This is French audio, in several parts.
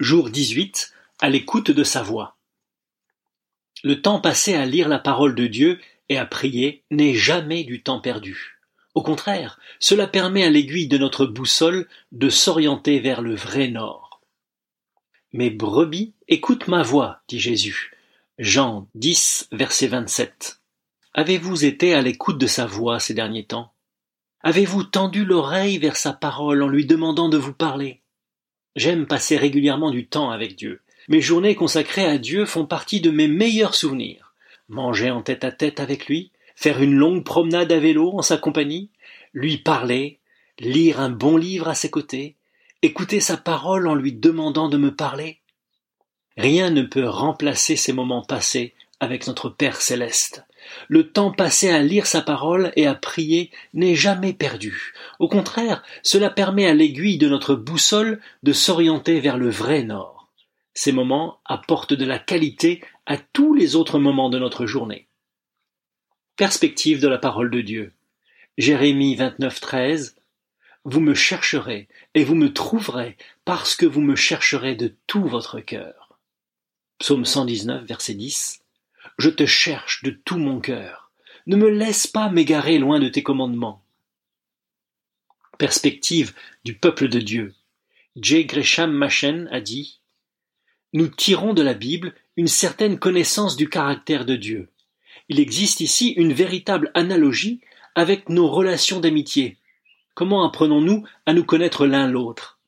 Jour 18. À l'écoute de sa voix. Le temps passé à lire la parole de Dieu et à prier n'est jamais du temps perdu. Au contraire, cela permet à l'aiguille de notre boussole de s'orienter vers le vrai nord. Mes brebis écoutent ma voix, dit Jésus. Jean 10, verset 27. Avez-vous été à l'écoute de sa voix ces derniers temps? Avez-vous tendu l'oreille vers sa parole en lui demandant de vous parler? J'aime passer régulièrement du temps avec Dieu. Mes journées consacrées à Dieu font partie de mes meilleurs souvenirs. Manger en tête à tête avec lui, faire une longue promenade à vélo en sa compagnie, lui parler, lire un bon livre à ses côtés, écouter sa parole en lui demandant de me parler. Rien ne peut remplacer ces moments passés avec notre Père céleste. Le temps passé à lire sa parole et à prier n'est jamais perdu. Au contraire, cela permet à l'aiguille de notre boussole de s'orienter vers le vrai nord. Ces moments apportent de la qualité à tous les autres moments de notre journée. Perspective de la parole de Dieu. Jérémie 29, 13. Vous me chercherez et vous me trouverez parce que vous me chercherez de tout votre cœur. Psaume 119, verset 10. Je te cherche de tout mon cœur. Ne me laisse pas m'égarer loin de tes commandements. Perspective du peuple de Dieu. J. Gresham Machen a dit Nous tirons de la Bible une certaine connaissance du caractère de Dieu. Il existe ici une véritable analogie avec nos relations d'amitié. Comment apprenons-nous à nous connaître l'un l'autre?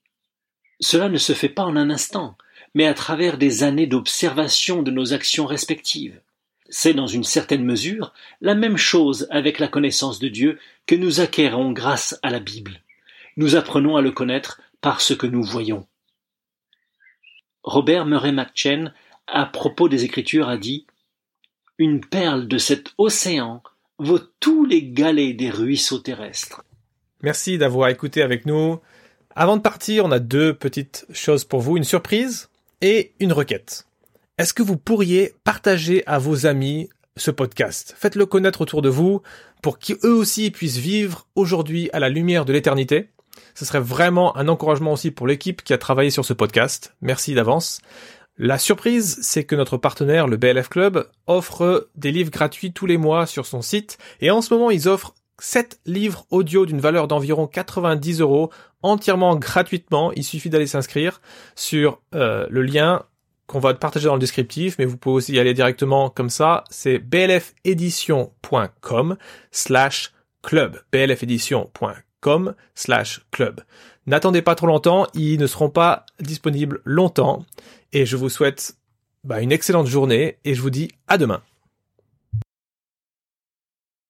Cela ne se fait pas en un instant, mais à travers des années d'observation de nos actions respectives. C'est dans une certaine mesure la même chose avec la connaissance de Dieu que nous acquérons grâce à la Bible. Nous apprenons à le connaître par ce que nous voyons. Robert Murray McChen, à propos des Écritures, a dit Une perle de cet océan vaut tous les galets des ruisseaux terrestres. Merci d'avoir écouté avec nous. Avant de partir, on a deux petites choses pour vous, une surprise et une requête. Est-ce que vous pourriez partager à vos amis ce podcast? Faites-le connaître autour de vous pour qu'eux aussi puissent vivre aujourd'hui à la lumière de l'éternité. Ce serait vraiment un encouragement aussi pour l'équipe qui a travaillé sur ce podcast. Merci d'avance. La surprise, c'est que notre partenaire, le BLF Club, offre des livres gratuits tous les mois sur son site. Et en ce moment, ils offrent 7 livres audio d'une valeur d'environ 90 euros entièrement gratuitement. Il suffit d'aller s'inscrire sur euh, le lien qu'on va partager dans le descriptif, mais vous pouvez aussi y aller directement comme ça. C'est blfedition.com slash club. blfedition.com slash club. N'attendez pas trop longtemps, ils ne seront pas disponibles longtemps. Et je vous souhaite bah, une excellente journée et je vous dis à demain.